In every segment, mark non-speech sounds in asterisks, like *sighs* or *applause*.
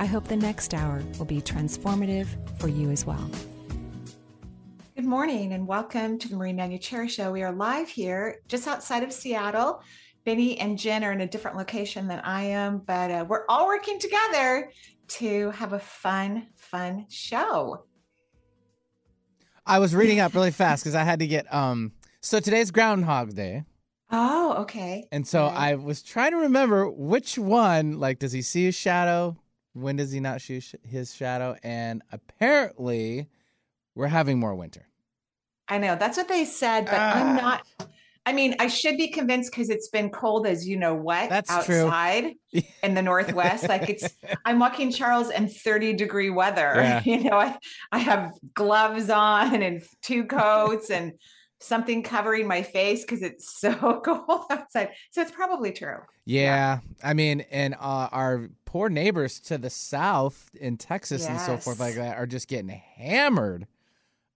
I hope the next hour will be transformative for you as well. Good morning and welcome to the Marie Manuchehri Show. We are live here just outside of Seattle. Benny and Jen are in a different location than I am, but uh, we're all working together to have a fun, fun show. I was reading up really fast because I had to get um. So today's Groundhog Day. Oh, okay. And so Right. I was trying to remember which one. Like, does he see his shadow? When does he not shoot sh- his shadow? And apparently, we're having more winter. I know that's what they said, but Ah. I'm not. I mean, I should be convinced because it's been cold as you know what That's true. outside *laughs* in the Northwest. like it's, I'm walking Charles in 30 degree weather. *laughs* Yeah. You know, I, I have gloves on and two coats and something covering my face because it's so *laughs* cold outside. So it's probably true. Yeah, I mean, and uh, our poor neighbors to the south in Texas and so forth like that are just getting hammered.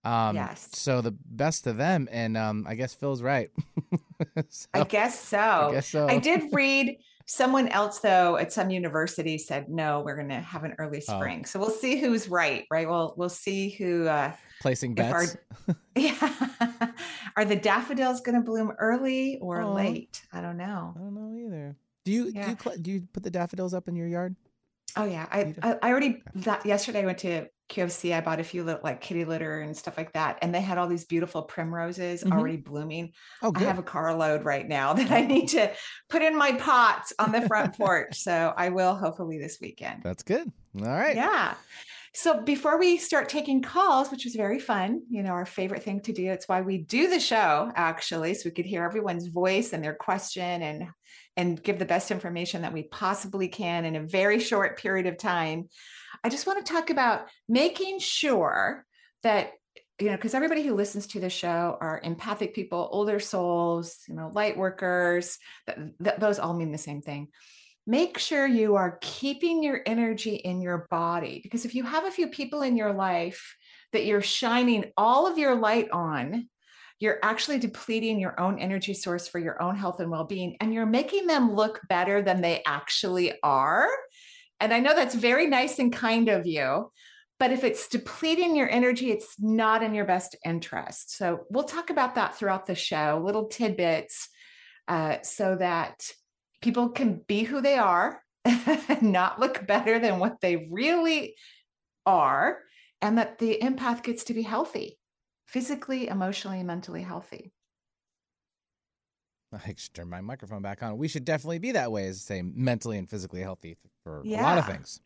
Um, Yes. So the best to them, and um, I guess Phil's right. *laughs* So, I guess so. I guess so. I did read someone else though at some university said no, we're going to have an early Oh. spring. So we'll see who's right, right? We'll we'll see who uh placing if our- bets. *laughs* *laughs* yeah. Are the daffodils going to bloom early or Aw. late? I don't know. I don't know either. Do you do you do you put the daffodils up in your yard? Oh yeah, I I, I already that yesterday I went to QFC. I bought a few little like kitty litter and stuff like that, and they had all these beautiful primroses Mhm. already blooming. Oh, I have a carload right now *laughs* that I need to put in my pots on the front *laughs* porch. So I will hopefully this weekend. That's good. All right. Yeah. So before we start taking calls, which is very fun, you know, our favorite thing to do, it's why we do the show actually, so we could hear everyone's voice and their question and and give the best information that we possibly can in a very short period of time. I just want to talk about making sure that you know, because everybody who listens to the show are empathic people, older souls, you know, light workers, those all mean the same thing make sure you are keeping your energy in your body because if you have a few people in your life that you're shining all of your light on you're actually depleting your own energy source for your own health and well-being and you're making them look better than they actually are. And i know that's very nice and kind of you but if it's depleting your energy it's not in your best interest. So we'll talk about that throughout the show little tidbits uh, so that people can be who they are, *laughs* not look better than what they really are, and that the empath gets to be healthy, physically, emotionally, mentally healthy. *laughs* I should turn my microphone back on. We should definitely be that way, as say, mentally and physically healthy for a lot of things.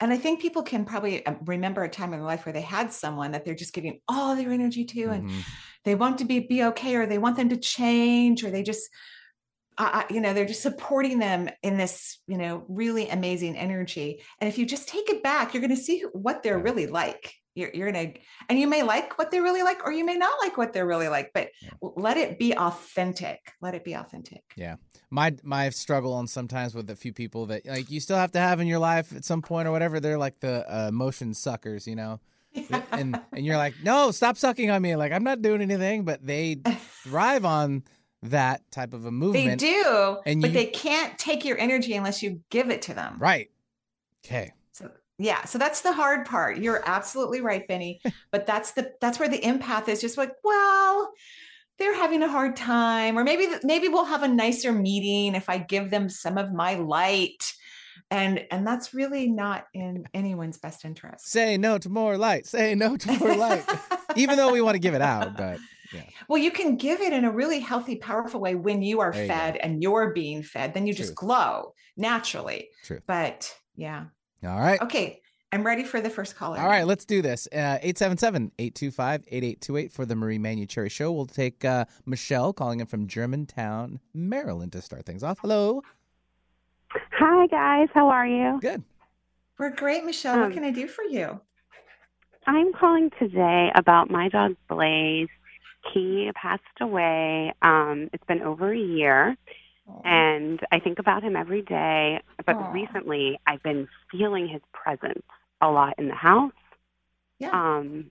And I think people can probably uh, remember a time in their life where they had someone that they're just giving all their energy to, and Mhm. they want to be be okay, or they want them to change, or they just, uh, you know, they're just supporting them in this, you know, really amazing energy. And if you just take it back, you're going to see what they're really like. You're, you're to, and you may like what they're really like, or you may not like what they're really like. But Yeah. let it be authentic. Let it be authentic. Yeah. My my struggle on sometimes with a few people that like you still have to have in your life at some point or whatever. They're like the uh, emotion suckers, you know. *laughs* and and you're like, no, stop sucking on me. Like I'm not doing anything, but they thrive on that type of a *laughs* movement. they do, and but you- they can't take your energy unless you give it to them. Right. Okay. Yeah, so that's the hard part. You're absolutely right, Benny. *laughs* but that's the that's where the empath is just like, well, they're having a hard time, or maybe maybe we'll have a nicer meeting if I give them some of my light, and and that's really not in anyone's best interest. Say no to more light. Say no to more light. *laughs* Even though we want to give it out, but yeah. well, you can give it in a really healthy, powerful way when you are There you go. fed and you're being fed. Then you just glow naturally. Truth. But yeah, All right. okay. I'm ready for the first caller. All right, let's do this. Uh, 877-825-8828 for the Marie Manuchehri Show. We'll take uh, Michelle calling in from Germantown, Maryland to start things off. Hello. Hi guys, how are you? Good. We're great, Michelle. what Um, can I do for you? I'm calling today about my dog Blaze. He passed away. Um, it's been over a year, and I think about him every day. But Aw. recently, I've been feeling his presence a lot in the house. yeah. Um,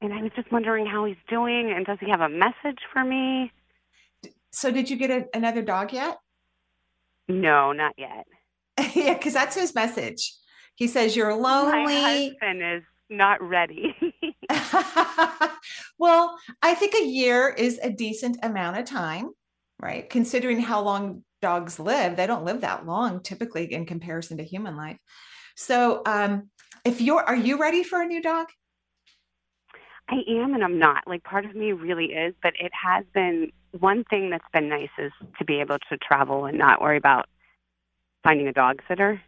and I was just wondering how he's doing, and does he have a message for me? so did you get a, another dog yet? No, not yet. *laughs* yeah, because that's his message. He says you're My lonely. husband is not ready. *laughs* *laughs* well, I think a year is a decent amount of time, right? Considering how long dogs live, they don't live that long typically in comparison to human life. So, um, if you're, are you ready for a new dog? I am and I'm not. Like part of me really is, but it has been one thing that's been nice is to be able to travel and not worry about finding a dog sitter.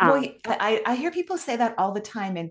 well, Um, I, I hear people say that all the time, and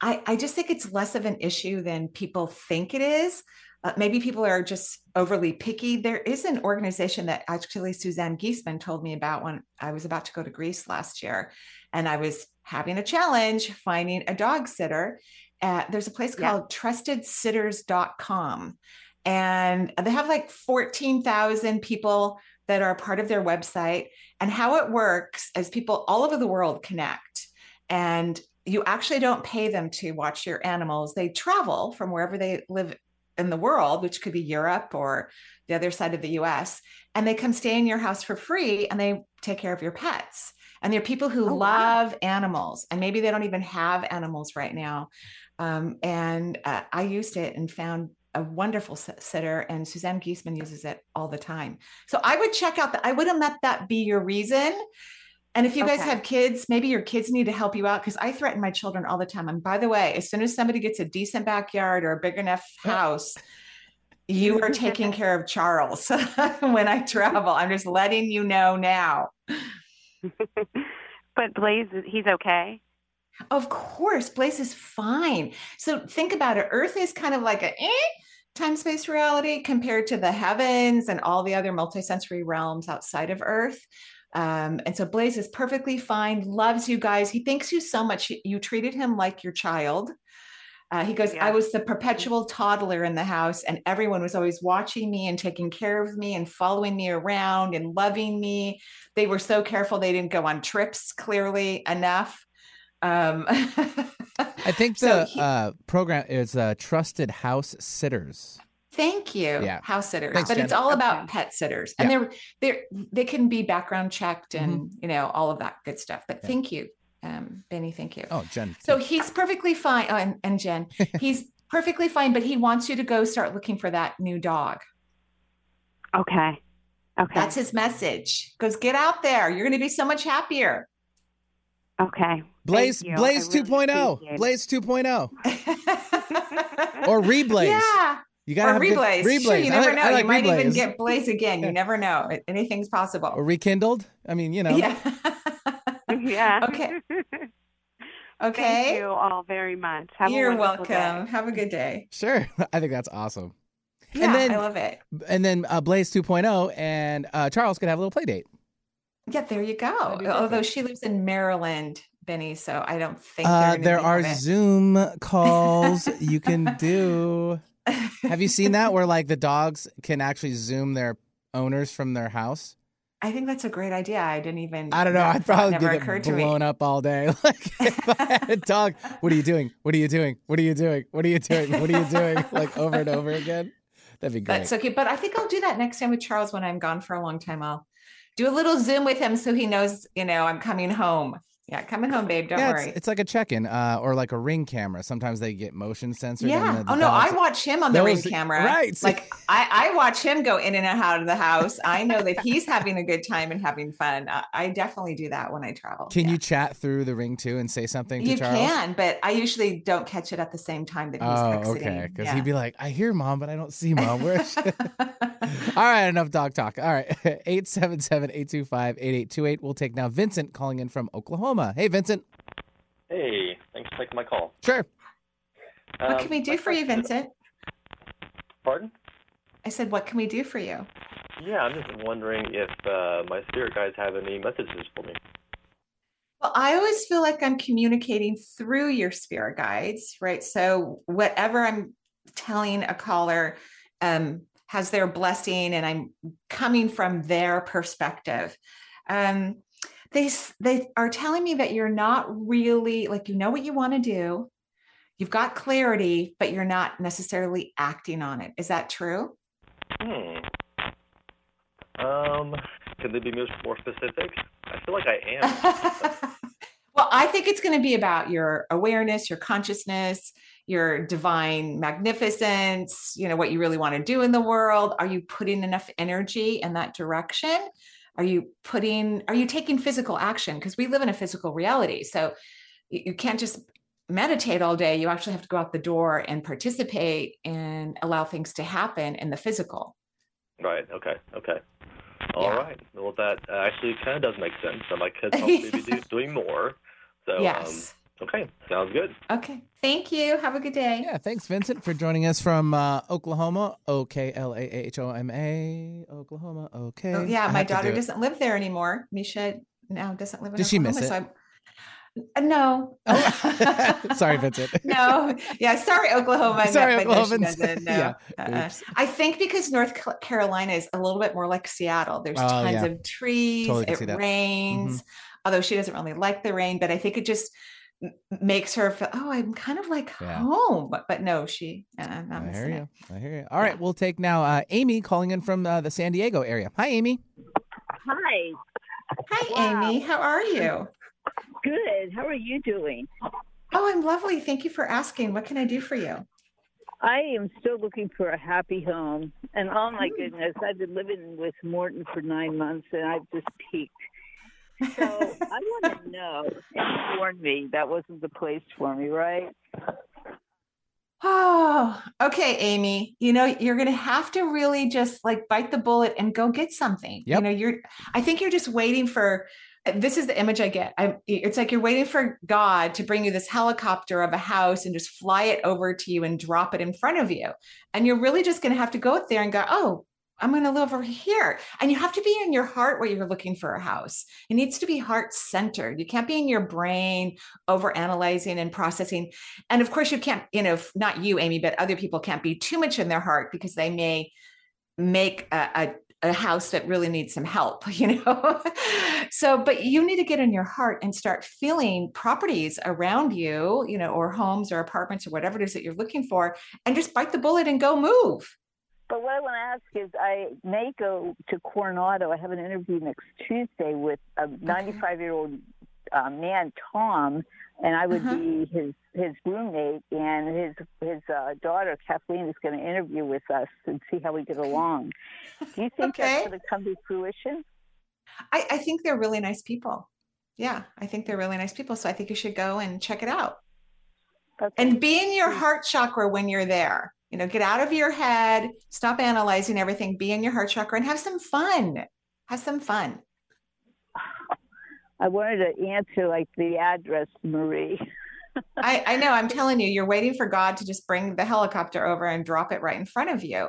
I, I just think it's less of an issue than people think it is. Uh, maybe people are just overly picky. There is an organization that actually Suzanne Giesemann told me about when I was about to go to Greece last year, and I was having a challenge finding a dog sitter. Uh, there's a place Yeah. called trustedsitters.com, and they have like 14,000 people that are part of their website. And how it works is people all over the world connect, and you actually don't pay them to watch your animals. They travel from wherever they live in the world, which could be Europe or the other side of the US, and they come stay in your house for free and they take care of your pets. And they're people who Oh, wow. love animals, and maybe they don't even have animals right now. Um, and uh, I used it and found a wonderful sitter, and Suzanne Giesemann uses it all the time. So I would check out that. I wouldn't let that be your reason. And if you guys have kids, maybe your kids need to help you out because I threaten my children all the time. And by the way, as soon as somebody gets a decent backyard or a big enough *laughs* house, you are taking *laughs* care of Charles *laughs* when I travel. I'm just letting you know now. but Blaze, he's okay. Of course, Blaze is fine. So think about it. Earth is kind of like a eh, time space reality compared to the heavens and all the other multisensory realms outside of Earth. Um, and so Blaze is perfectly fine, loves you guys. He thanks you so much. You treated him like your child. Uh, he goes, Yeah. I was the perpetual toddler in the house, and everyone was always watching me and taking care of me and following me around and loving me. They were so careful they didn't go on trips clearly enough. Um, *laughs* I think So the he- uh, program is uh, Trusted House Sitters. Thank you, Yeah. house sitters. Thanks, but Jen. it's all about Okay. pet sitters, and they're they're they can be background checked and you know all of that good stuff. But Mm-hmm. Yeah. thank you, um, Benny. Thank you. Oh, Jen. So he's perfectly fine, oh, and, and Jen, *laughs* he's perfectly fine. But he wants you to go start looking for that new dog. Okay. Okay. That's his message. Goes get out there. You're going to be so much happier. okay. Blaze Blaze really 2.0. Blaze 2.0. *laughs* Or Reblaze. Yeah. You gotta or have good- reblaze. Sure, you never like- know. I like you might even get blaze again. You never know. Anything's possible. or rekindled. I mean, you *laughs* know. Yeah. yeah. *laughs* Okay. *laughs* Thank okay. you all very much. Have You're wonderful welcome. day. Have a good day. Sure. I think that's awesome. Yeah, then- I love it. And then uh, Blaze 2.0 and uh, Charles could have a little play date. Yeah, there you go. Although she lives in Maryland, Benny, so I don't think Uh, there are Zoom calls you can do. Have you seen that where like the dogs can actually Zoom their owners from their house? I think that's a great idea. I didn't even. I don't know. I'd probably never get me. blown up all day. *laughs* Like if I had a dog, what are you doing? What are you doing? What are you doing? What are you doing? What are you doing? *laughs* Like over and over again. That'd be great. That's okay. But I think I'll do that next time with Charles when I'm gone for a long time. I'll do a little Zoom with him so he knows, you know, I'm coming home. Yeah, coming home, babe. Don't yeah, worry. It's, it's like a check-in, uh, or like a ring camera. Sometimes they get motion censored. yeah. the, the oh no, I watch him on the ring camera. right. *laughs* Like I, I watch him go in and out of the house. I know that he's having a good time and having fun. I, I definitely do that when I travel. Can Yeah. you chat through the ring too and say something to You Charles? can, but I usually don't catch it at the same time that he's Oh, exiting. okay. Because Yeah. he'd be like, "I hear mom, but I don't see mom. Where is she?" *laughs* *laughs* All right, enough dog talk. All right, *laughs* 877-825-8828. We'll take now Vincent calling in from Oklahoma. Hey, Vincent. Hey, thanks for taking my call. Sure. what Um, can we do for you, question is- Vincent? Pardon? I said, what can we do for you? Yeah, I'm just wondering if uh, my spirit guides have any messages for me. Well, I always feel like I'm communicating through your spirit guides, right? So whatever I'm telling a caller um, has their blessing, and I'm coming from their perspective. Um, they they are telling me that you're not really like you know what you want to do, you've got clarity, but you're not necessarily acting on it. Is that true? Hmm. Um, can they be more specific? I feel like I am. *laughs* well, I think it's going to be about your awareness, your consciousness, your divine magnificence, you know, what you really want to do in the world. Are you putting enough energy in that direction? Are you putting, are you taking physical action? Because we live in a physical reality. So you can't just meditate all day. You actually have to go out the door and participate and allow things to happen in the physical. Right. Okay. Okay. All yeah. right. Well, that actually kind of does make sense. So my kids *laughs* probably be doing more. So um, yes. Um, okay. Sounds good. Okay. Thank you. Have a good day. Yeah. Thanks, Vincent, for joining us from uh, Oklahoma. O K L A H O M A. Oklahoma. Okay. Oh, yeah. I my daughter do doesn't live there anymore. Misha now doesn't live in Does Oklahoma, she miss it? So uh, no. Oh. *laughs* sorry, Vincent. *laughs* no. Yeah. Sorry, Oklahoma. Sorry, Oklahoma. No, no. *laughs* Yeah. Uh-uh. I think because North Carolina is a little bit more like Seattle. There's oh, tons yeah. of trees. Totally it rains. Mm-hmm. Although she doesn't really like the rain, but I think it just makes her feel, oh, I'm kind of like yeah. home. But, but no, she. Uh, I hear you. It. I hear you. All right, yeah. we'll take now uh, Amy calling in from uh, the San Diego area. Hi, Amy. Hi. Hi, wow. Amy. How are you? Good. How are you doing? Oh, I'm lovely. Thank you for asking. What can I do for you? I am still looking for a happy home. And oh my goodness, I've been living with Morton for nine months and I've just peaked. So *laughs* I want to know, and you warned me that wasn't the place for me, right? Oh, *sighs* okay, Amy. You know, you're going to have to really just like bite the bullet and go get something. Yep. You know, you're, I think you're just waiting for this is the image I get. I, it's like you're waiting for God to bring you this helicopter of a house and just fly it over to you and drop it in front of you. And you're really just going to have to go there and go, oh, I'm going to live over here. And you have to be in your heart where you're looking for a house. It needs to be heart centered. You can't be in your brain over analyzing and processing. And of course, you can't, you know, not you, Amy, but other people can't be too much in their heart because they may make a, a a house that really needs some help, *laughs* you know? so, but you need to get in your heart and start feeling properties around you, you know, or homes or apartments or whatever it is that you're looking for, and just bite the bullet and go move. But what I want to ask is, I may go to Coronado. I have an interview next Tuesday with a 95 year old uh, man, Tom, and I would uh-huh. be his his roommate, and his his uh, daughter Kathleen is going to interview with us and see how we get along. Do you think okay. that's going to come to fruition? I, I think they're really nice people. Yeah, I think they're really nice people. So I think you should go and check it out. Okay. And be in your heart chakra when you're there. You know, get out of your head, stop analyzing everything, be in your heart chakra and have some fun. Have some fun. I wanted to answer like the address, Marie. *laughs* I, I know. I'm telling you, you're waiting for God to just bring the helicopter over and drop it right in front of you.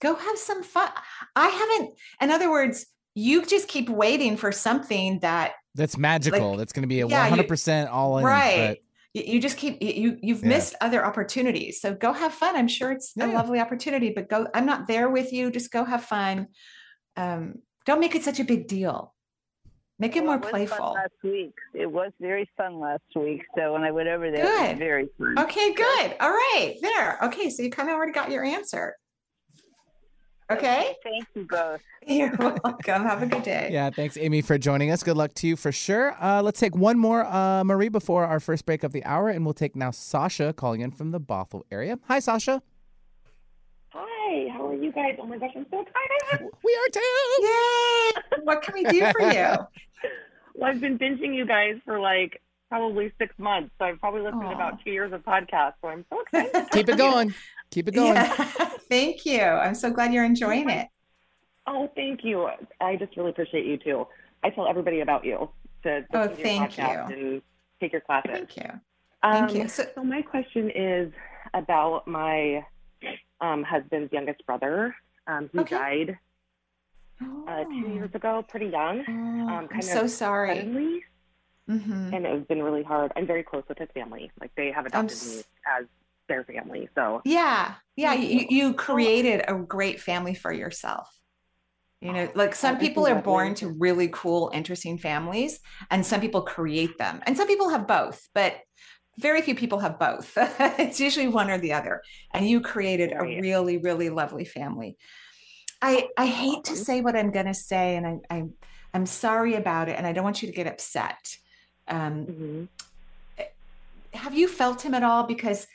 Go have some fun. I haven't, in other words, you just keep waiting for something that that's magical. Like, that's going to be a yeah, 100% you, all in. Right. But, you just keep you you've yeah. missed other opportunities. So go have fun. I'm sure it's yeah. a lovely opportunity, but go. I'm not there with you. Just go have fun. Um, don't make it such a big deal. Make it well, more it playful. last week, it was very fun last week. So when I went over there, good. it was very fun. Okay, good. All right, there. Okay, so you kind of already got your answer. Okay. *laughs* Thank you both. You're *laughs* welcome. Have a good day. Yeah, thanks, Amy, for joining us. Good luck to you for sure. Uh, let's take one more, uh, Marie, before our first break of the hour, and we'll take now Sasha calling in from the Bothell area. Hi, Sasha. Hi, how are you guys? Oh my gosh, I'm so excited. We are too. Yay! What can we do for you? *laughs* well, I've been binging you guys for like probably six months. So I've probably listened Aww. to about two years of podcasts. So I'm so excited. Keep it going. Keep it *laughs* going. Yeah. *laughs* thank you. I'm so glad you're enjoying it. Oh, thank you. I just really appreciate you too. I tell everybody about you to, to oh, thank you. and take your classes. Thank you. Um, thank you. So, so my question is about my um, husband's youngest brother, um, who okay. died uh, two years oh. ago, pretty young. Oh, um, kind I'm so sorry. Suddenly. Mhm. and it's been really hard. I'm very close with his family. Like they have adopted s- me as their family. So Yeah, yeah. You, you created a great family for yourself. You know, like some people are born to really cool, interesting families, and some people create them. And some people have both, but very few people have both. *laughs* it's usually one or the other. And you created a really, really lovely family. I I hate to say what I'm going to say, and I, I I'm sorry about it, and I don't want you to get upset. Um, mhm. have you felt him at all because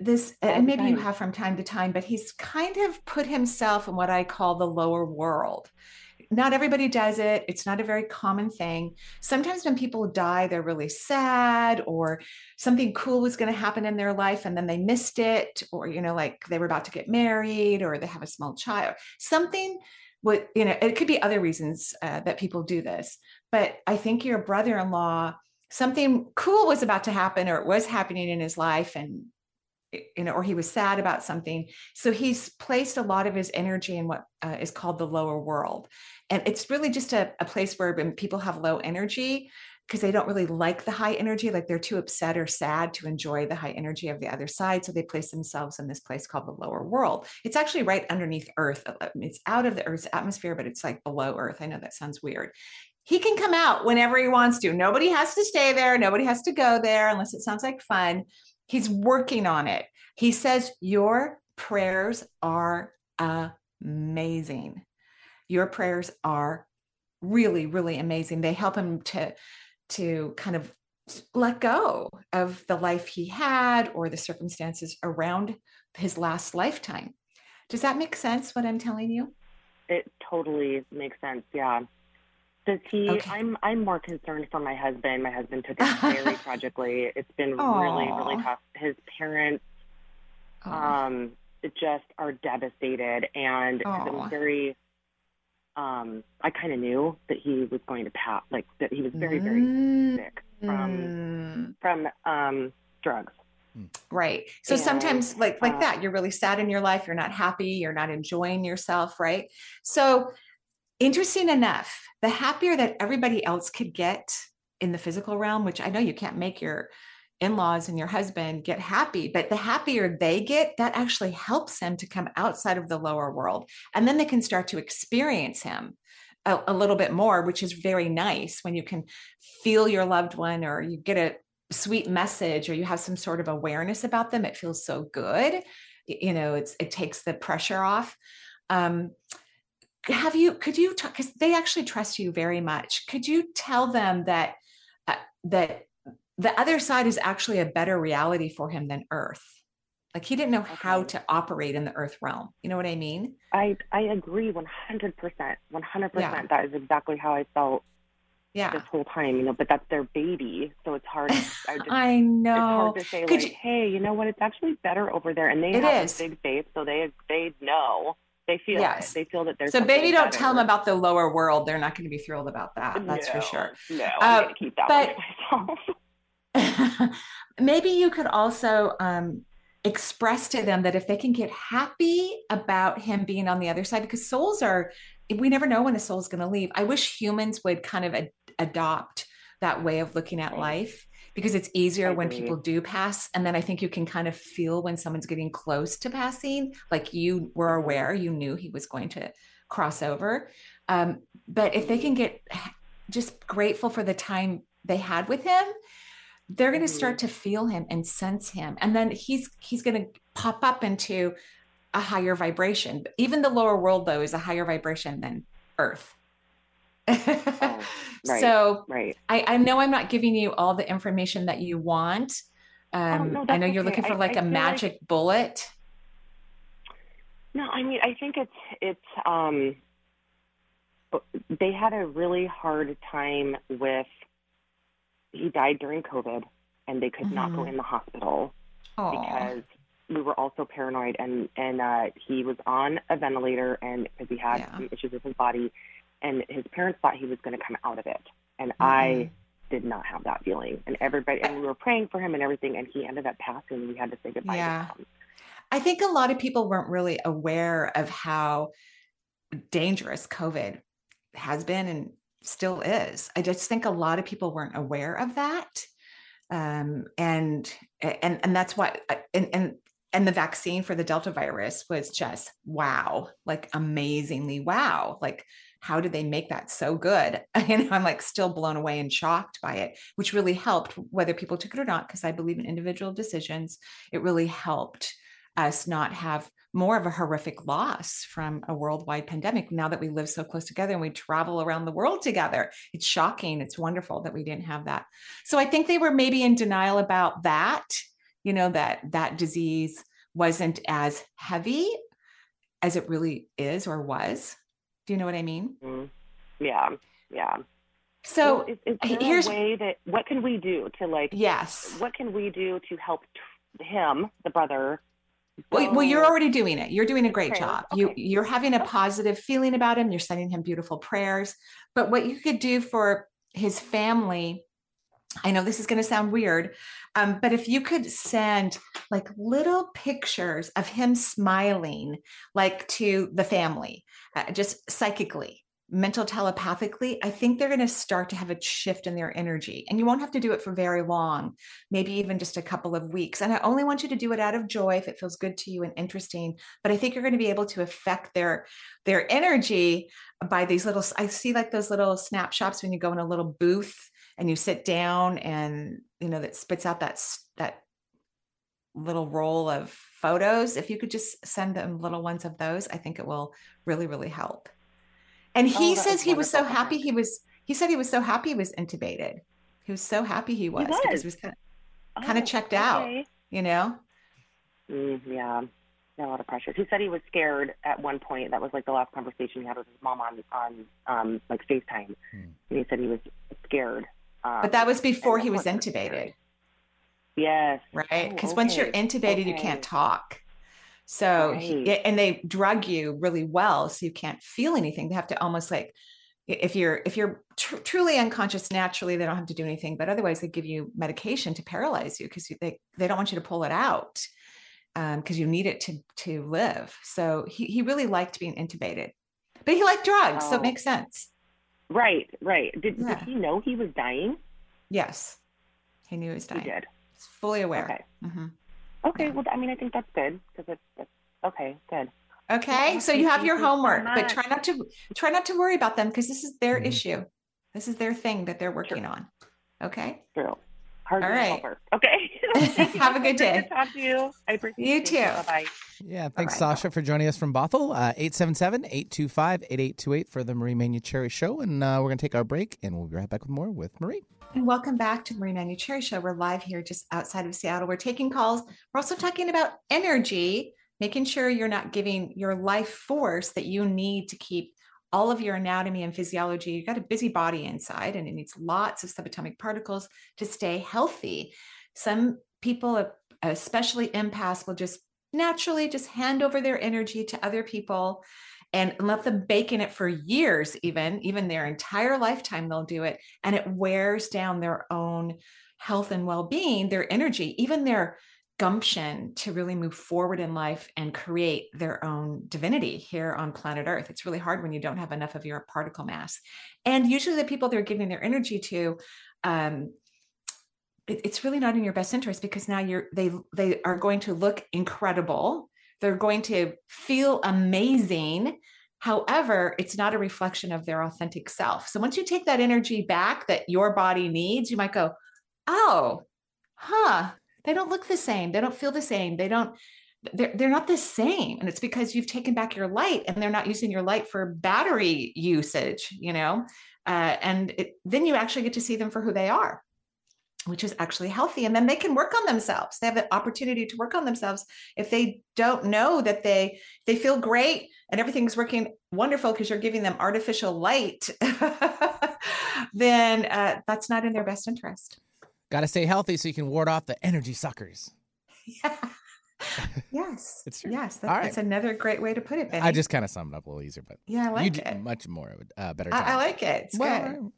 this and maybe you have from time to time but he's kind of put himself in what i call the lower world. Not everybody does it. It's not a very common thing. Sometimes when people die they're really sad or something cool was going to happen in their life and then they missed it or you know like they were about to get married or they have a small child. Something would you know it could be other reasons uh, that people do this but i think your brother-in-law something cool was about to happen or it was happening in his life and you know or he was sad about something so he's placed a lot of his energy in what uh, is called the lower world and it's really just a, a place where when people have low energy because they don't really like the high energy like they're too upset or sad to enjoy the high energy of the other side so they place themselves in this place called the lower world it's actually right underneath earth Uh, it's out of the earth's atmosphere but it's like below earth i know that sounds weird he can come out whenever he wants to. Nobody has to stay there. Nobody has to go there unless it sounds like fun. He's working on it. He says, Your prayers are amazing. Your prayers are really, really amazing. They help him to, to kind of let go of the life he had or the circumstances around his last lifetime. Does that make sense what I'm telling you? It totally makes sense. Yeah. Does he? Okay. I'm I'm more concerned for my husband. My husband took it very *laughs* tragically. It's been really really tough. His parents um just are devastated, and Aw. I'm very. Um, I kind of knew that he was going to pass. Like that he was very very Mm, sick from mm. from um drugs. Right. So And, sometimes like like uh, that, you're really sad in your life, you're not happy, you're not enjoying yourself, right? So interesting enough, the happier that everybody else could get in the physical realm, which I know you can't make your in-laws and your husband get happy, but the happier they get, that actually helps them to come outside of the lower world. And then they can start to experience him a, a little bit more, which is very nice when you can feel your loved one or you get a sweet message or you have some sort of awareness about them. It feels so good. You know it's it takes the pressure off. Um have you could you talk because they actually trust you very much could you tell them that uh, that the other side is actually a better reality for him than earth like he didn't know how to operate in the earth realm you know what i mean I I agree 100 percent. 100 Yeah. percent. That is exactly how I felt yeah this whole time. You know, but that's their baby, so it's hard. *laughs* I just, i it's hard to say Could like, you- hey, you know what? It's actually better over there, and they It have is. a big faith, so they they know. They feel Yes. it. They feel that there's so baby don't tell them about the lower world. They're not going to be thrilled about that that's for sure. No, Uh, I'm gonna keep that but- *laughs* *laughs* maybe you could also um, express to them that if they can get happy about him being on the other side, because souls are, we never know when a soul's going to leave. I wish humans would kind of ad- adopt that way of looking at life because it's easier when people do pass. And then I think you can kind of feel when someone's getting close to passing, like you were Mhm. aware, you knew he was going to cross over. Um, but if they can get *sighs* just grateful for the time they had with him, they're going to Mhm. start to feel him and sense him and then he's he's going to pop up into a higher vibration even the lower world though is a higher vibration than earth Oh, *laughs* right. so right. I, I know i'm not giving you all the information that you want um, Oh, no, i know you're okay. looking for like I a feel like- magic bullet No, I mean, I think it's it's um they had a really hard time with he died during COVID and they could not go Mhm. in the hospital oh because we were also paranoid and and uh he was on a ventilator and because he had Yeah. some issues with his body and his parents thought he was going to come out of it and Mm-hmm. I did not have that feeling and everybody and we were praying for him and everything and he ended up passing and we had to say goodbye Yeah. to him. I think a lot of people weren't really aware of how dangerous COVID has been and still is. I just think a lot of people weren't aware of that. Um, and and and that's why uh, and and and the vaccine for the delta virus was just wow like amazingly wow like how did they make that so good *laughs* and i'm like still blown away and shocked by it which really helped whether people took it or not because i believe in individual decisions it really helped us not have more of a horrific loss from a worldwide pandemic now that we live so close together and we travel around the world together. It's shocking. It's wonderful that we didn't have that. So I think they were maybe in denial about that, you know, that that disease wasn't as heavy as it really is or was. Do you know what I mean? Mm. Yeah. Yeah. So well, is, is here's a way that what can we do to like yes. what can we do to help him, the brother, well, well, you're already doing it. You're doing a great job. You you're having a positive feeling about him. You're sending him beautiful prayers. But what you could do for his family, I know this is going to sound weird, um, but if you could send like little pictures of him smiling, like to the family, uh, just psychically, mental telepathically, I think they're going to start to have a shift in their energy. And you won't have to do it for very long, maybe even just a couple of weeks. And I only want you to do it out of joy if it feels good to you and interesting. But I think you're going to be able to affect their their energy by these little I see like those little snapshots when you go in a little booth and you sit down and you know that spits out that that little roll of photos if you could just send them little ones of those i think it will really really help and he Oh, says is he was so happy he was he said he was so happy he was intubated he was so happy he was, because was. he was kind of Kinda Oh, checked out. you know Mm, yeah. A lot of pressure. He said he was scared at one point. That was like the last conversation he had with his mom on on um like FaceTime. Hmm. And he said he was scared. Um, but that was before he was course it was intubated. Yes. right? Oh, because once you're okay. intubated you can't talk. So he- and they drug you really well so you can't feel anything. They have to almost like if you're if you're tr- truly unconscious naturally they don't have to do anything but otherwise they give you medication to paralyze you because they, they don't want you to pull it out because you need it to to live. So he, he really liked being intubated. But he liked drugs so it Oh. makes sense Right, right. Did Yeah. did he know he was dying? yes he knew he was dying He did. He's fully aware Okay. Mhm. Okay. Yeah. Well, I mean, I think that's good because it's, it's okay. Good. Okay, so you have your homework, but try not to try not to worry about them because this is their Mhm. issue. This is their thing that they're working on. Okay. True. Hard All to Okay. *laughs* *laughs* Have a good day. to talk to you. I appreciate You too. Bye bye. Yeah, thanks, right. Sasha, for joining us from Bothell. Uh, 877-825-8828 for the Marie Manuchehri Show. And uh, we're going to take our break, and we'll be right back with more with Marie. And welcome back to Marie Marine Manuchehri Show. We're live here just outside of Seattle. We're taking calls. We're also talking about energy, making sure you're not giving your life force that you need to keep all of your anatomy and physiology. You've got a busy body inside, and it needs lots of subatomic particles to stay healthy. Some people, especially empaths, will just naturally just hand over their energy to other people and let them bake in it for years, even, even their entire lifetime, they'll do it. And it wears down their own health and well-being their energy even their gumption to really move forward in life and create their own divinity here on planet earth. It's really hard when you don't have enough of your particle mass. And usually the people they're giving their energy to um, it- it's really not in your best interest because now you're they they are going to look incredible they're going to feel amazing However, it's not a reflection of their authentic self. So once you take that energy back that your body needs, you might go, oh, huh, they don't look the same. They don't feel the same. They don't, they're, they're not the same. And it's because you've taken back your light and they're not using your light for battery usage, you know? Uh, and it, then you actually get to see them for who they are which is actually healthy and then they can work on themselves. They have the opportunity to work on themselves if they don't know that they they feel great and everything's working wonderful because you're giving them artificial light *laughs* then uh, that's not in their best interest. Got to stay healthy so you can ward off the energy suckers. *laughs* *laughs* yes It's true. yes that, All right. that's another great way to put it Benny. I just kind of summed it up a little easier, but yeah i you like it much more of a uh, better job. I, I like it it's Well, good all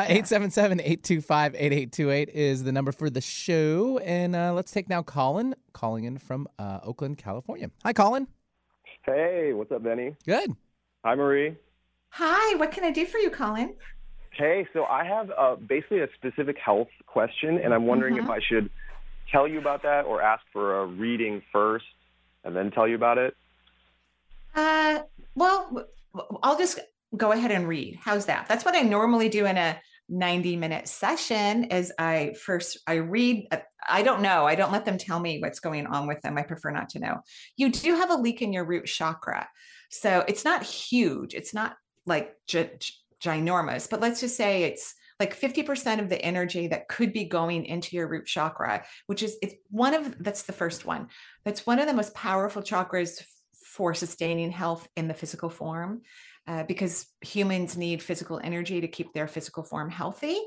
right. Uh, 877-825-8828 is the number for the show. And uh, let's take now Colin, calling in from uh, Oakland, California. Hi, Colin. Hey, what's up, Benny? Good. Hi, Marie. hi what can i do for you colin Hey, so I have uh, basically a specific health question, and I'm wondering if I should tell you about that or ask for a reading first and then tell you about it. Uh, well, I'll just go ahead and read. How's that? That's what I normally do in a 90 minute session is I first I read uh, I don't know. I don't let them tell me what's going on with them. I prefer not to know. You do have a leak in your root chakra. So it's not huge. It's not like gi- gi- ginormous, but let's just say it's like 50% of the energy that could be going into your root chakra, which is it's one of that's the first one. That's one of the most powerful chakras for sustaining health in the physical form uh, because humans need physical energy to keep their physical form healthy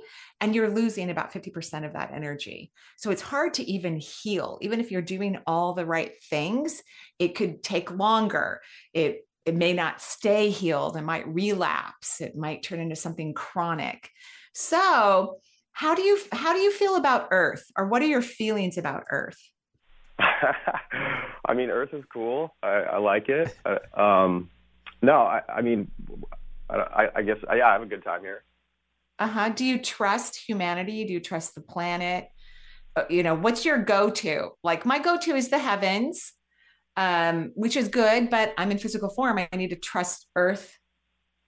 and you're losing about 50% of that energy. So it's hard to even heal. Even if you're doing all the right things it could take longer. It it may not stay healed. It might relapse. It might turn into something chronic so how do you how do you feel about earth or what are your feelings about earth *laughs* I mean, Earth is cool. I, I like it. *laughs* Uh, um, no, I, I mean, I, I guess yeah, I have a good time here. Uh-huh. Do you trust humanity? Do you trust the planet? Uh, you know, what's your go-to? Like my go-to is the heavens, um, which is good, but I'm in physical form. I need to trust Earth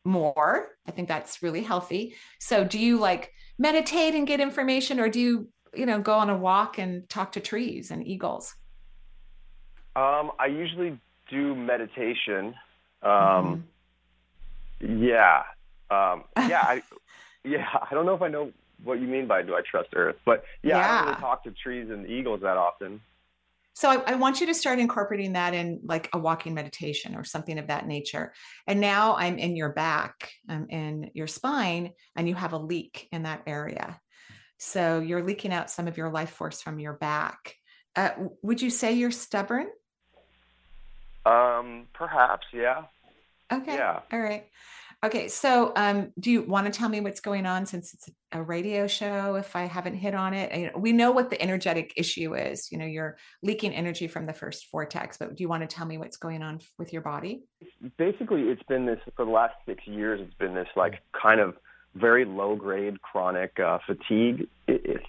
more. I think that's really healthy. So do you like meditate and get information or do you, you know, go on a walk and talk to trees and eagles? Um, I usually do meditation. Mm-hmm. Um, Yeah, um, *laughs* yeah, I, yeah. I don't know if I know what you mean by do I trust Earth, but yeah, I don't really talk to trees and eagles that often. So I, I want you to start incorporating that in like a walking meditation or something of that nature. And now I'm in your back, I'm in your spine, and you have a leak in that area. So you're leaking out some of your life force from your back. Uh, would you say you're stubborn? Um, perhaps, yeah. Okay. Yeah. All right. Okay. So, um, do you want to tell me what's going on since it's a radio show? If I haven't hit on it, we know what the energetic issue is. You know, you're leaking energy from the first vortex, but do you want to tell me what's going on with your body? Basically, it's been this for the last six years. It's been this like kind of very low grade chronic uh, fatigue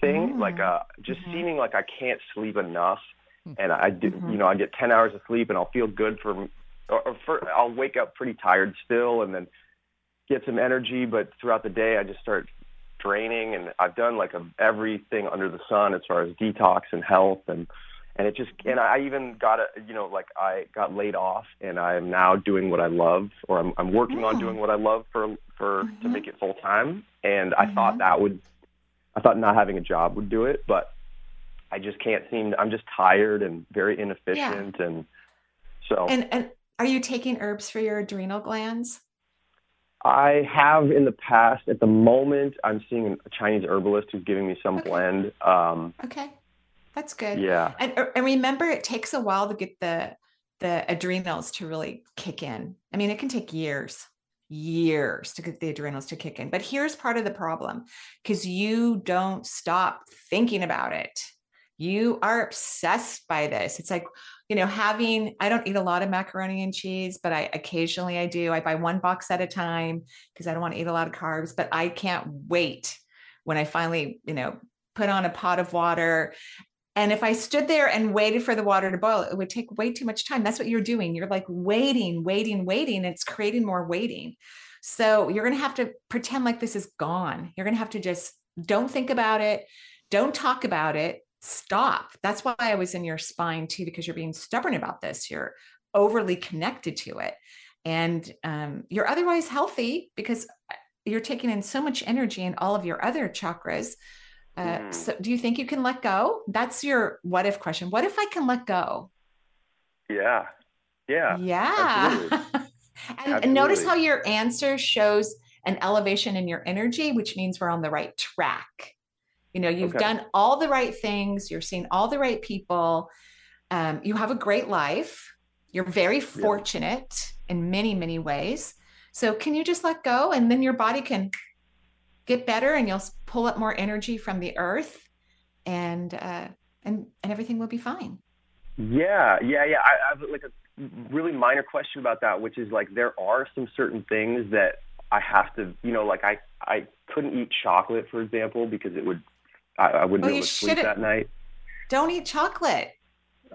thing, Mm. like uh, just Mhm. seeming like I can't sleep enough, and I do, Mhm. you know, I get ten hours of sleep and I'll feel good for, or, or for, I'll wake up pretty tired still, and then get some energy, but throughout the day I just start draining, and I've done like a, everything under the sun as far as detox and health, and and it just, and I even got a, you know, like I got laid off, and I am now doing what I love, or I'm I'm working on Mm. doing what I love for for to Mhm. make it full time, and I Mhm. thought that would, I thought not having a job would do it, but I just can't seem. I'm just tired and very inefficient, and so And and are you taking herbs for your adrenal glands? I have in the past. At the moment, I'm seeing a Chinese herbalist who's giving me some Okay. blend. Um, Okay, that's good. yeah, And, uh, and remember, it takes a while to get the the adrenals to really kick in. I mean, it can take years, years to get the adrenals to kick in. But here's part of the problem because you don't stop thinking about it. You are obsessed by this. It's like, you know, having, I don't eat a lot of macaroni and cheese, but I occasionally I do. I buy one box at a time because I don't want to eat a lot of carbs, but I can't wait when I finally, you know, put on a pot of water and if I stood there and waited for the water to boil, it would take way too much time. That's what you're doing. You're like waiting, waiting, waiting. It's creating more waiting. So you're going to have to pretend like this is gone. You're going to have to just don't think about it. Don't talk about it. Stop. That's why I was in your spine too, because you're being stubborn about this. You're overly connected to it. And um, you're otherwise healthy because uh, you're taking in so much energy in all of your other chakras. Uh, Mhm. So, do you think you can let go? That's your what if question. What if I can let go? yeah, yeah. Yeah. *laughs* and, and notice how your answer shows an elevation in your energy, which means we're on the right track. You know, you've Okay. done all the right things, you're seeing all the right people. Um, you have a great life. You're very fortunate in many, many ways. So, can you just let go and then your body can get better and you'll pull up more energy from the earth and uh, and and everything will be fine. Yeah, yeah, yeah. I, I have like a really minor question about that, which is like there are some certain things that I have to, you know, like I I couldn't eat chocolate, for example, because it would I, I wouldn't Well, be able to sleep that night. Don't eat chocolate.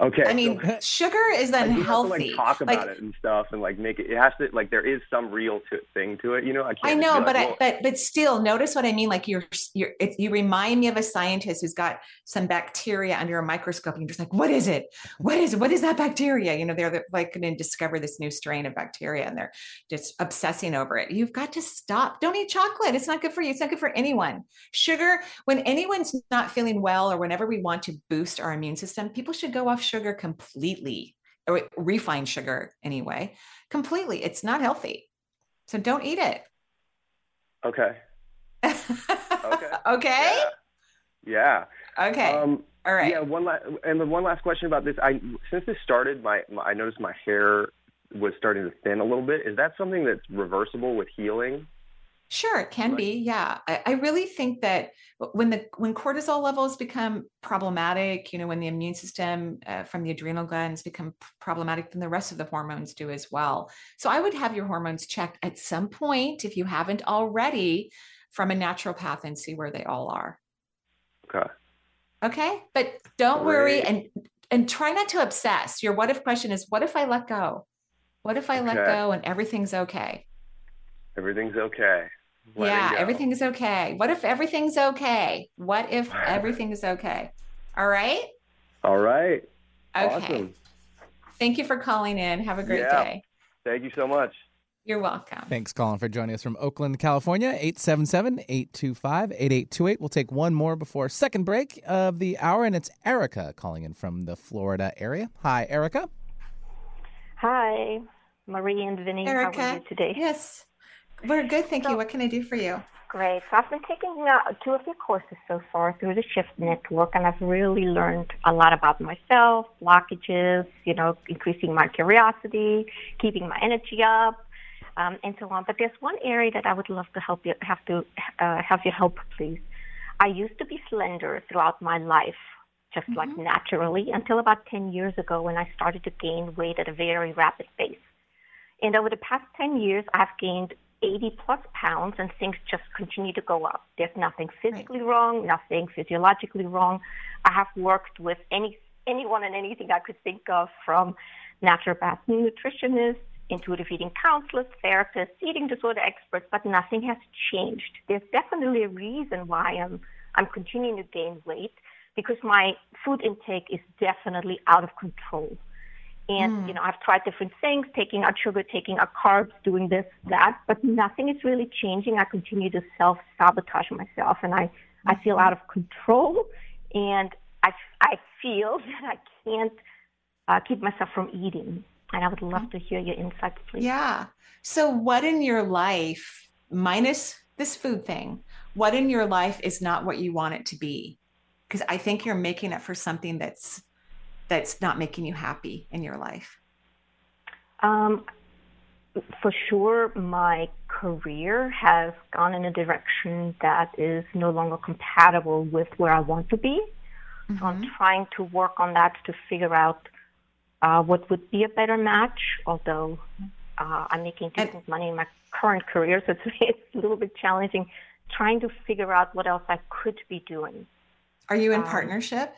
Okay. I mean, so- *laughs* sugar is I do have to, unhealthy. like talk about Like, it and stuff, and like make it. It has to like there is some real to, thing to it. You know, I can't. I know, but I, but but still, notice what I mean. Like you're you're it, you remind me of a scientist who's got some bacteria under a microscope, and you're just like, what is it? What is it? What is that bacteria? You know, they're, they're like going to discover this new strain of bacteria, and they're just obsessing over it. You've got to stop. Don't eat chocolate. It's not good for you. It's not good for anyone. Sugar. When anyone's not feeling well, or whenever we want to boost our immune system, people should go off sugar completely, or refined sugar anyway, completely. It's not healthy. So don't eat it. okay. okay. *laughs* okay. Yeah. Okay. Um, All right. Yeah. One last and the one last question about this. I since this started, my, my I noticed my hair was starting to thin a little bit. Is that something that's reversible with healing? Sure, it can Right. be. Yeah. I, I really think that when the when cortisol levels become problematic, you know, when the immune system uh, from the adrenal glands become problematic, then the rest of the hormones do as well. So I would have your hormones checked at some point if you haven't already from a naturopath and see where they all are. Okay. Okay. But don't worry and and try not to obsess. Your what if question is what if I let go? What if I let go and everything's okay? Everything's okay. Letting yeah, go. everything is okay. What if everything's okay? What if everything is okay? All right. All right. Okay. Awesome. Thank you for calling in. Have a great Yeah. day. Thank you so much. You're welcome. Thanks, Colin, for joining us from Oakland, California. 877-825-8828. We'll take one more before second break of the hour, and it's Erica calling in from the Florida area. Hi, Erica. Hi, Marie and Vinny. How are Erica. you today? Yes. We're good. Thank you. What can I do for you? Great. So I've been taking uh, two of your courses so far through the Shift Network, and I've really learned a lot about myself, blockages, you know, increasing my curiosity, keeping my energy up, um, and so on. But there's one area that I would love to help you have to uh, have your help, please. I used to be slender throughout my life, just like naturally, until about 10 years ago when I started to gain weight at a very rapid pace. And over the past 10 years, I've gained 80 plus pounds and things just continue to go up. There's nothing physically wrong, nothing physiologically wrong. I have worked with any anyone and anything I could think of from naturopaths, nutritionists, intuitive eating counselors, therapists, eating disorder experts, but nothing has changed. There's definitely a reason why I'm I'm continuing to gain weight because my food intake is definitely out of control. And, you know, I've tried different things, taking out sugar, taking out carbs, doing this, that, but nothing is really changing. I continue to self sabotage myself and I, I feel out of control and I, I feel *laughs* that I can't uh, keep myself from eating. And I would love to hear your insights, please. Yeah. So, what in your life, minus this food thing, what in your life is not what you want it to be? Because I think you're making it for something that's that's not making you happy in your life. Um, for sure, my career has gone in a direction that is no longer compatible with where I want to be. So I'm trying to work on that to figure out uh, what would be a better match, although uh, I'm making decent money in my current career, so *laughs* it's, it's a little bit challenging trying to figure out what else I could be doing. Are you in Um, partnership?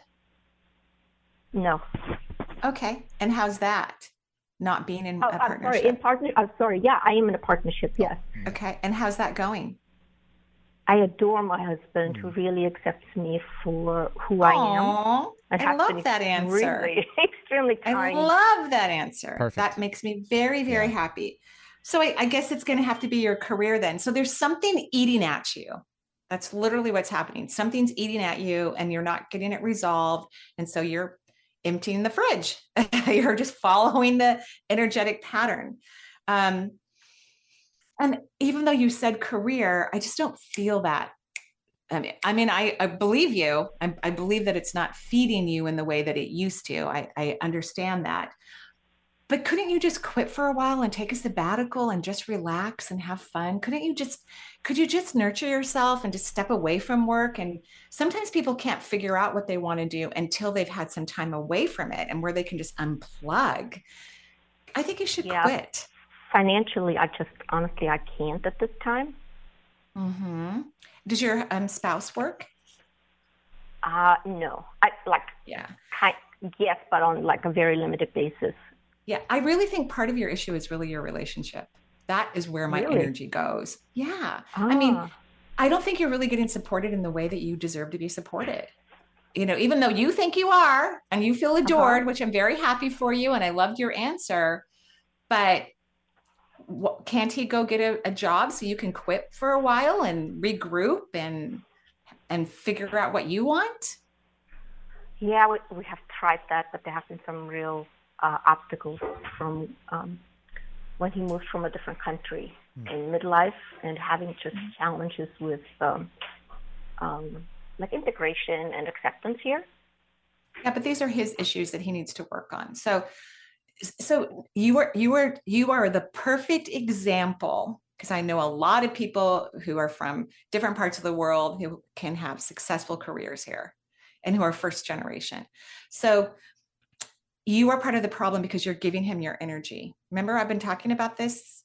No. Okay. And how's that? Not being in Oh, a I'm partnership. sorry. In partner. I'm sorry. Yeah, I am in a partnership. Yes. Mm. Okay. And how's that going? I adore my husband, who mm. really accepts me for who I am. Aw, and I love been that answer. Extremely, *laughs* extremely I kind. love that answer. Perfect. That makes me very, very happy. So I, I guess it's going to have to be your career then. So there's something eating at you. That's literally what's happening. Something's eating at you and you're not getting it resolved. And so you're emptying the fridge. *laughs* you're just following the energetic pattern. Um, and even though you said career, I just don't feel that. I mean, I mean, I, I believe you. I, I believe that it's not feeding you in the way that it used to. I, I understand that. But couldn't you just quit for a while and take a sabbatical and just relax and have fun? Couldn't you just, could you just nurture yourself and just step away from work? And sometimes people can't figure out what they want to do until they've had some time away from it and where they can just unplug. I think you should Yeah. quit. Financially, I just honestly I can't at this time. Mm-hmm. Does your um, spouse work? Uh, no, I like Yeah. kind, yes, but on like a very limited basis. Yeah. I really think part of your issue is really your relationship. That is where my Really? energy goes. Yeah. I mean, Ah, I don't think you're really getting supported in the way that you deserve to be supported. You know, even though you think you are and you feel adored, which I'm very happy for you, and I loved your answer, but what, can't he go get a, a job so you can quit for a while and regroup and and figure out what you want? yeah, we, we have tried that, but there have been some real uh, obstacles from um, when he moved from a different country in midlife and having just challenges with um, um, like integration and acceptance here. Yeah, but these are his issues that he needs to work on. So so you are you are you are the perfect example because I know a lot of people who are from different parts of the world who can have successful careers here and who are first generation. So you are part of the problem because you're giving him your energy. Remember I've been talking about this?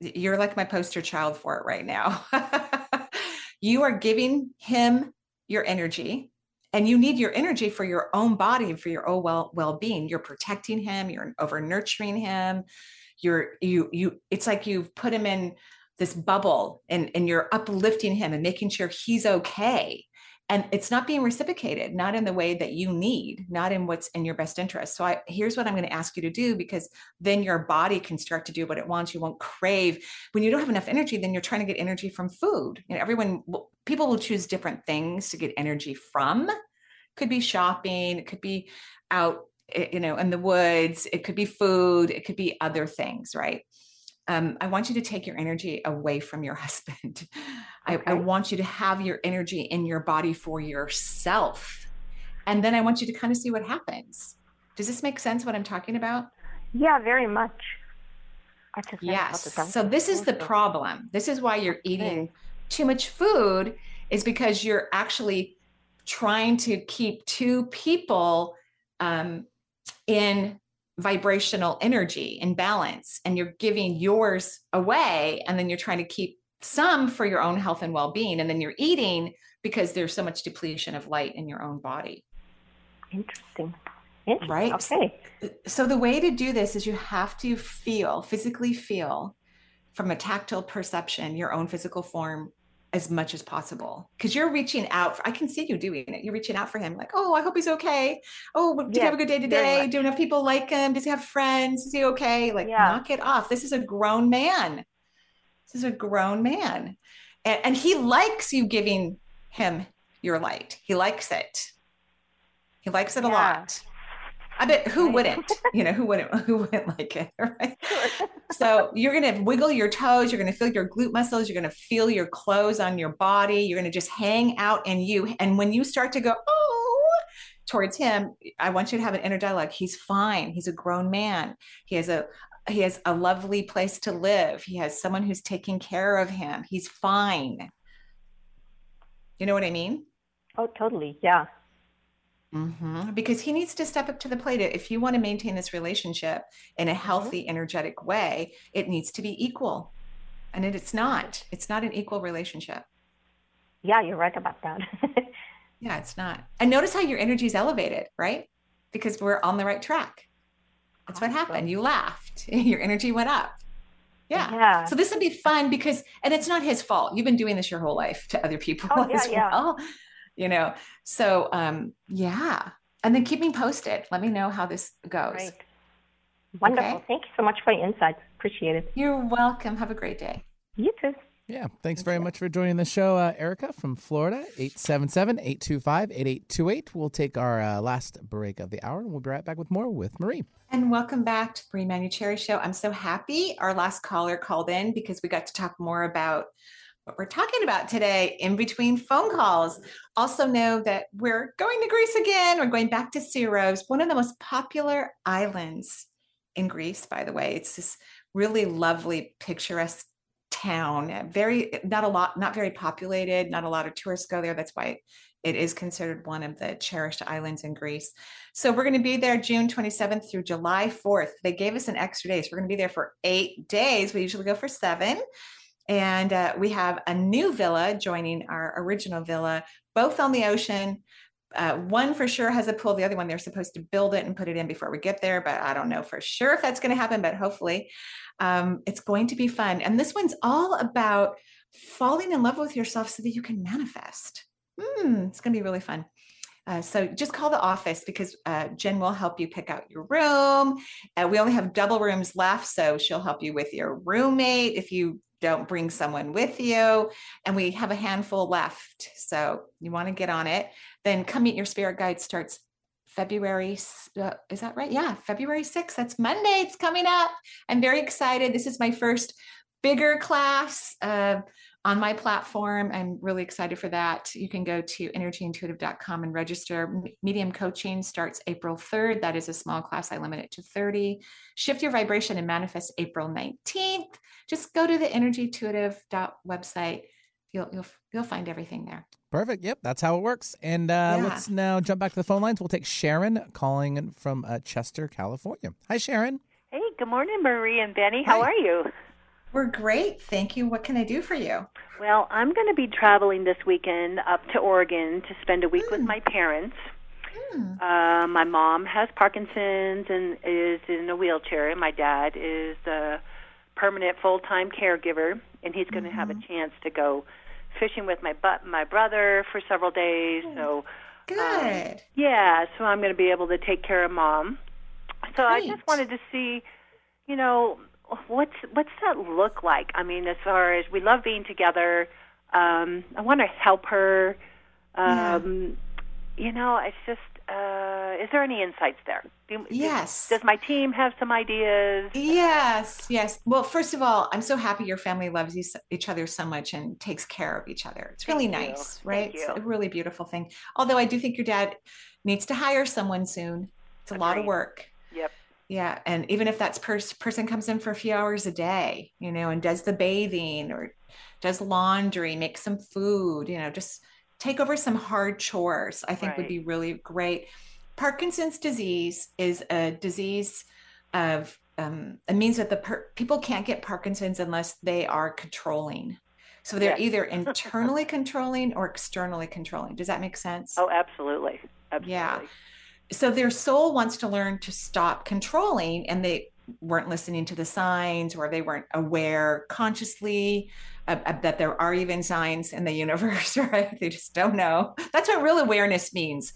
You're like my poster child for it right now. *laughs* you are giving him your energy and you need your energy for your own body and for your own well well-being you're protecting him you're over nurturing him you're you you it's like you've put him in this bubble and and you're uplifting him and making sure he's okay and it's not being reciprocated not in the way that you need not in what's in your best interest. So i here's what i'm going to ask you to do because then your body can start to do what it wants. You won't crave. When you don't have enough energy then you're trying to get energy from food. You know everyone people will choose different things to get energy from. Could be shopping it could be out eh, you know in the woods it could be food it could be other things right um, I want you to take your energy away from your *laughs* husband. I, I want you to have your energy in your body for yourself. And then I want you to kind of see what happens. Does this make sense what I'm talking about? Yeah, very much. I just Yes. that that was So this is the problem. This is why you're eating too much food is because you're actually trying to keep two people um, in vibrational energy in balance and you're giving yours away and then you're trying to keep some for your own health and well-being and then you're eating because there's so much depletion of light in your own body Interesting. Interesting. Right. Okay. so the way to do this is you have to feel physically feel from a tactile perception your own physical form as much as possible. Because you're reaching out for, i can see you doing it. You're reaching out for him like oh i hope he's okay. Oh did he Yes, have a good day today? do enough people like him? Does he have friends? Is he okay? Like Yeah. knock it off. This is a grown man. This is a grown man. And, and he likes you giving him your light. He likes it. He likes it a lot I bet who wouldn't, you know, who wouldn't, who wouldn't like it, *laughs* right? So you're going to wiggle your toes. You're going to feel your glute muscles. You're going to feel your clothes on your body. You're going to just hang out in you. And when you start to go, oh, towards him, I want you to have an inner dialogue. He's fine. He's a grown man. He has a, he has a lovely place to live. He has someone who's taking care of him. He's fine. You know what I mean? Oh, totally. Yeah. Mhm. Because he needs to step up to the plate. If you want to maintain this relationship in a healthy, energetic way, it needs to be equal. And it, it's not. It's not an equal relationship. Yeah, you're right about that. *laughs* Yeah, it's not. And notice how your energy is elevated, right? Because we're on the right track. That's what happened. You laughed. *laughs* Your energy went up. Yeah. Yeah. So this would be fun because, and it's not his fault. You've been doing this your whole life to other people Oh, yeah, *laughs* as yeah. Well. You know, so um, yeah. And then keep me posted. Let me know how this goes. Right. Wonderful. Okay. Thank you so much for your insights. Appreciate it. You're welcome. Have a great day. You too. Yeah, thanks very much for joining the show, uh, Erica from Florida, 877-825-8828. We'll take our uh, last break of the hour, and we'll be right back with more with Marie. And welcome back to the Marie Manuchehri Show. I'm so happy our last caller called in because we got to talk more about what we're talking about today in between phone calls. Also, know that we're going to Greece again. We're going back to Syros, one of the most popular islands in Greece, by the way. It's this really lovely, picturesque town. Very, not a lot, not very populated, not a lot of tourists go there. That's why it is considered one of the cherished islands in Greece. So we're going to be there June 27th through July 4th. They gave us an extra day. So we're going to be there for eight days. We usually go for seven. And uh, we have a new villa joining our original villa, both on the ocean. Uh, one for sure has a pool. The other one, they're supposed to build it and put it in before we get there, but I don't know for sure if that's going to happen, but hopefully um, it's going to be fun. And this one's all about falling in love with yourself so that you can manifest. Mm, it's going to be really fun. Uh, so just call the office because uh, Jen will help you pick out your room. Uh, we only have double rooms left, so she'll help you with your roommate if you don't bring someone with you. And we have a handful left, so you want to get on it. Then come meet your spirit guide starts February. Uh, is that right? Yeah, February 6th. That's Monday. It's coming up. I'm very excited. This is my first bigger class. Uh, on my platform. I'm really excited for that. You can go to energyintuitive.com and register. Medium coaching starts April 3rd. That is a small class. I limit it to 30. Shift your vibration and manifest April 19th. Just go to the energyintuitive website. You'll, you'll, you'll find everything there. Perfect. Yep, that's how it works. And uh, yeah. let's now jump back to the phone lines. We'll take Sharon calling from uh, Chester, California. Hi, Sharon. Hey, good morning, Marie and Benny. How Hi. are you? We're great. Thank you. What can I do for you? Well, I'm going to be traveling this weekend up to Oregon to spend a week mm. with hmm. my parents. Mm. Uh, my mom has Parkinson's and is in a wheelchair, and my dad is a permanent full time caregiver, and he's going to mm-hmm. have a mm-hmm. chance to go fishing with my but my brother for several days. So good. Um, yeah, so I'm going to be able to take care of mom. So Great. I just wanted to see, you know, what's what's that look like? I mean, as far as we love being together, um, I want to help her. Um, yeah. You know, it's just. Uh, is there any insights there? Do, yes. Does, does my team have some ideas? Yes, yes. Well, first of all, I'm so happy your family loves each other so much and takes care of each other. It's really Thank nice, you. right? It's a really beautiful thing. Although I do think your dad needs to hire someone soon. It's a Agreed. lot of work. Yeah. And even if that pers- person comes in for a few hours a day, you know, and does the bathing or does laundry, makes some food, you know, just take over some hard chores, I think right. would be really great. Parkinson's disease is a disease of, um, it means that the per- people can't get Parkinson's unless they are controlling. So they're yes. either *laughs* internally controlling or externally controlling. Does that make sense? Oh, absolutely. Absolutely. Yeah so their soul wants to learn to stop controlling and they weren't listening to the signs or they weren't aware consciously that there are even signs in the *laughs* universe right? They just don't know. That's what real awareness means.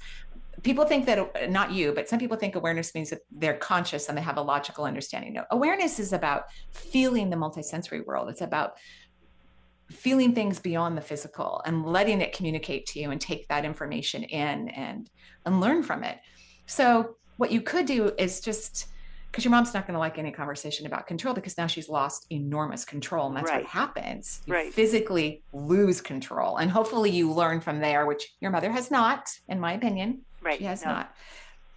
People think that not you but some people think awareness means that they're conscious and they have a logical understanding. No awareness is about feeling the multisensory world. It's about feeling things beyond the physical and letting it communicate to you and take that information in and and learn from it so what you could do is just because your mom's not going to like any conversation about control because now she's lost enormous control and that's right. what happens you right. physically lose control and hopefully you learn from there which your mother has not in my opinion right she has no. not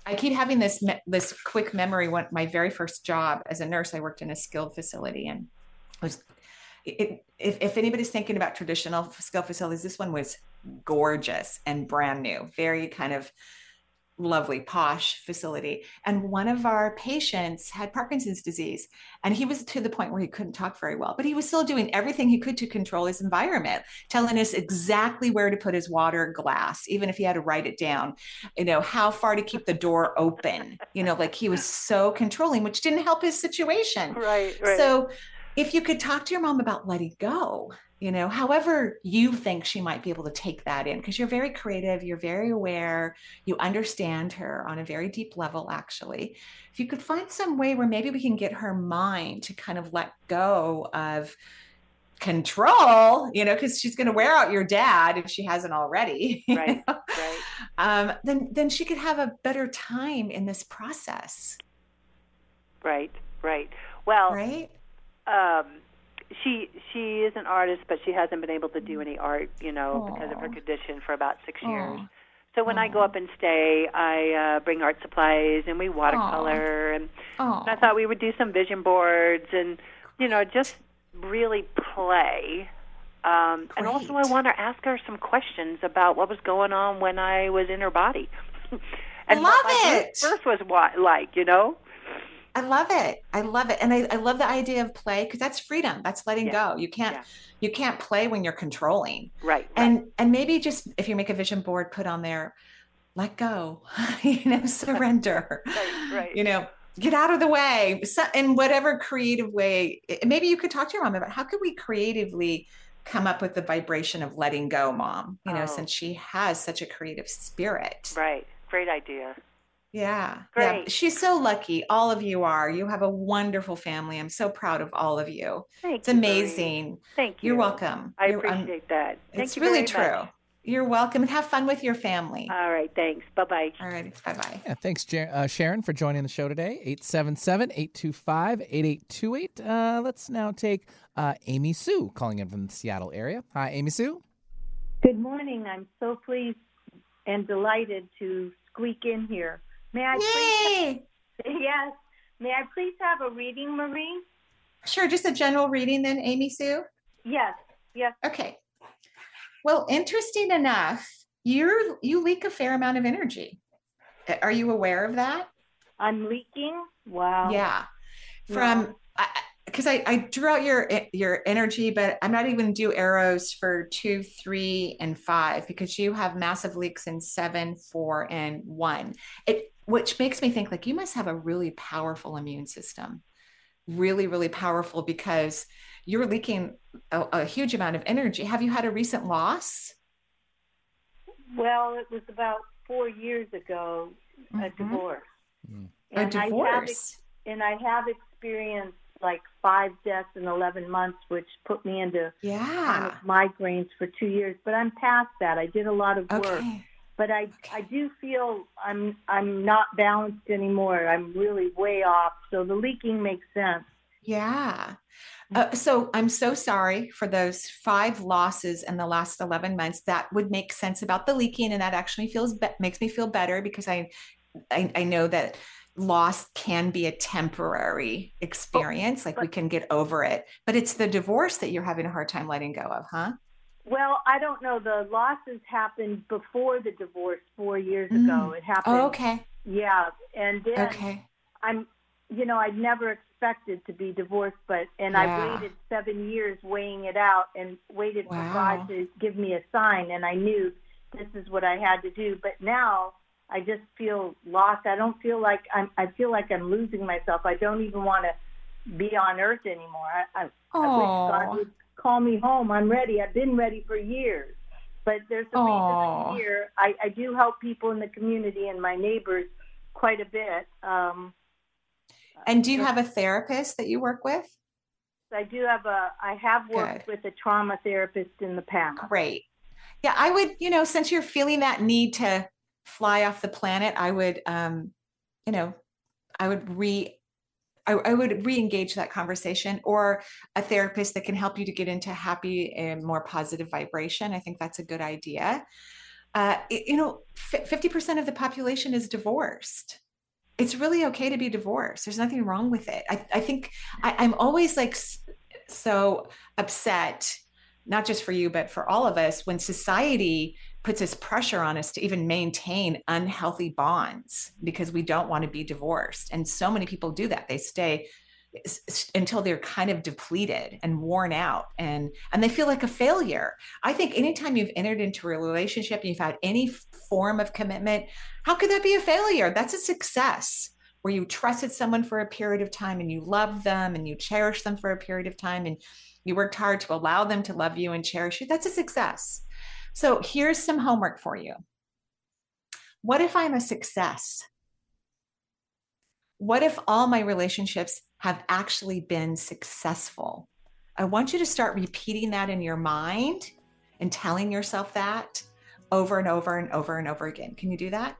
i keep having this this quick memory when my very first job as a nurse i worked in a skilled facility and was it, if, if anybody's thinking about traditional skilled facilities this one was gorgeous and brand new very kind of lovely posh facility and one of our patients had parkinson's disease and he was to the point where he couldn't talk very well but he was still doing everything he could to control his environment telling us exactly where to put his water glass even if he had to write it down you know how far to keep the door open you know like he was so controlling which didn't help his situation right, right. so if you could talk to your mom about letting go you know however you think she might be able to take that in because you're very creative you're very aware you understand her on a very deep level actually. If you could find some way where maybe we can get her mind to kind of let go of control you know because she's going to wear out your dad if she hasn't already *laughs* right, right. Um, then then she could have a better time in this process. Right right. Well right? um she she is an artist, but she hasn't been able to do any art, you know, Aww. because of her condition for about six Aww. years. So when Aww. I go up and stay, I uh, bring art supplies and we watercolor, and, and I thought we would do some vision boards and you know just really play. Um, and also, I want to ask her some questions about what was going on when I was in her body, *laughs* and Love what my it. birth was what, like, you know. I love it. I love it. And I, I love the idea of play because that's freedom. That's letting Yeah. go. You can't Yeah. you can't play when you're controlling. Right. right. And and maybe just if you make a vision board, put on there, let go, *laughs* you know, *laughs* surrender. Right, right. You know, get out of the way. So, in whatever creative way, eh, maybe you could talk to your mom about how could we creatively come up with the vibration of letting go, mom, you know, Oh. since she has such a creative spirit. Right. Great idea. Yeah. Great. Yeah. She's so lucky. All of you are. You have a wonderful family. I'm so proud of all of you. Thank It's you. Marie. amazing. Thank you. You're welcome. I You're- I'm- appreciate that. Thank it's you really very true. much. You're welcome and have fun with your family. All right. Thanks. Bye bye. All right. Bye bye. Yeah, thanks, Jer- uh, Sharon, for joining the show today. 877 825 8828. Uh, Let's now take uh, Amy Sue calling in from the Seattle area. Hi, Amy Sue. Good morning. I'm so pleased and delighted to squeak in here. May I Yay! please? *laughs* Yes. May I please have a reading, Marie? Sure. Just a general reading then, Amy Sue. Yes. Yes. Okay. Well, interesting enough, you're you leak a fair amount of energy. Are you aware of that? I'm leaking. Wow. Yeah. From because I, I drew out your eh, your energy, but I'm not even do arrows for two, three, and five because you have massive leaks in seven, four, and one. It which makes me think like you must have a really powerful immune system. Really, really powerful because you're leaking a, a huge amount of energy. Have you had a recent loss? Well, it was about four years ago, a Mhm. divorce. A And I have divorce. and I have experienced like five deaths in 11 months, which put me into Yeah. chronic migraines for two years. But I'm past that. I did a lot of work. Okay. But I I do feel I'm I'm not balanced anymore. I'm really way off. So the leaking makes sense. Yeah. Uh, so I'm so sorry for those five losses in the last 11 months. That would make sense about the leaking, and that actually feels be- makes me feel better because I, I I know that loss can be a temporary experience. Like we can get over it, but it's the divorce that you're having a hard time letting go of, huh? Well, I don't know. The losses happened before the divorce four years mm. ago. It happened. Oh, okay. Yeah, and then Okay. I'm, you know, I'd never expected to be divorced, but and Yeah. I waited seven years weighing it out and waited for God to give me a sign, and I knew this is what I had to do. But now I just feel lost. I don't feel like I'm. I feel like I'm losing myself. I don't even want to be on earth anymore. I, I, I wish. God would call me home. I'm ready. I've been ready for years. But there's a reason I'm here. I, I do help people in the community and my neighbors quite a bit. Um, And do you have a therapist that you work with? I do have a. I have worked with a trauma therapist in the past. Great. Yeah, I would, you know, since you're feeling that need to fly off the planet, I would, um, you know, I would re, I, I would re-engage that conversation or a therapist that can help you to get into happy and more positive vibration. I think that's a good idea. Uh, you know, fifty percent of the population is divorced. It's really okay to be divorced. There's nothing wrong with it. I, I think I, I'm always like so upset not just for you, but for all of us, when society puts this pressure on us to even maintain unhealthy bonds because we don't want to be divorced. And so many people do that. They stay until they're kind of depleted and worn out and and they feel like a failure. I think anytime you've entered into a relationship, and you've had any form of commitment, how could that be a failure? That's a success where you trusted someone for a period of time and you loved them and you cherished them for a period of time and you worked hard to allow them to love you and cherish you. That's a success. So here's some homework for you. What if I'm a success? What if all my relationships have actually been successful? I want you to start repeating that in your mind and telling yourself that over and over and over and over again. Can you do that?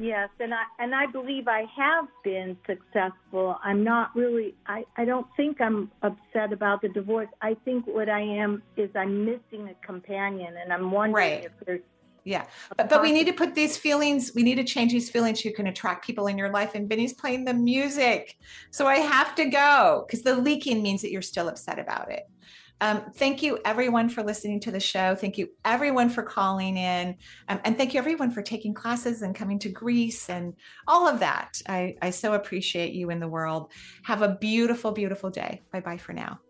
Yes, and I and I believe I have been successful. I'm not really. I I don't think I'm upset about the divorce. I think what I am is I'm missing a companion, and I'm wondering Right. if there's Yeah. But but we need to put these feelings, we need to change these feelings so you can attract people in your life. And Benny's playing the music. So I have to go because the leaking means that you're still upset about it. Um, thank you, everyone, for listening to the show. Thank you, everyone, for calling in. Um, and thank you, everyone, for taking classes and coming to Greece and all of that. I, I so appreciate you in the world. Have a beautiful, beautiful day. Bye bye for now.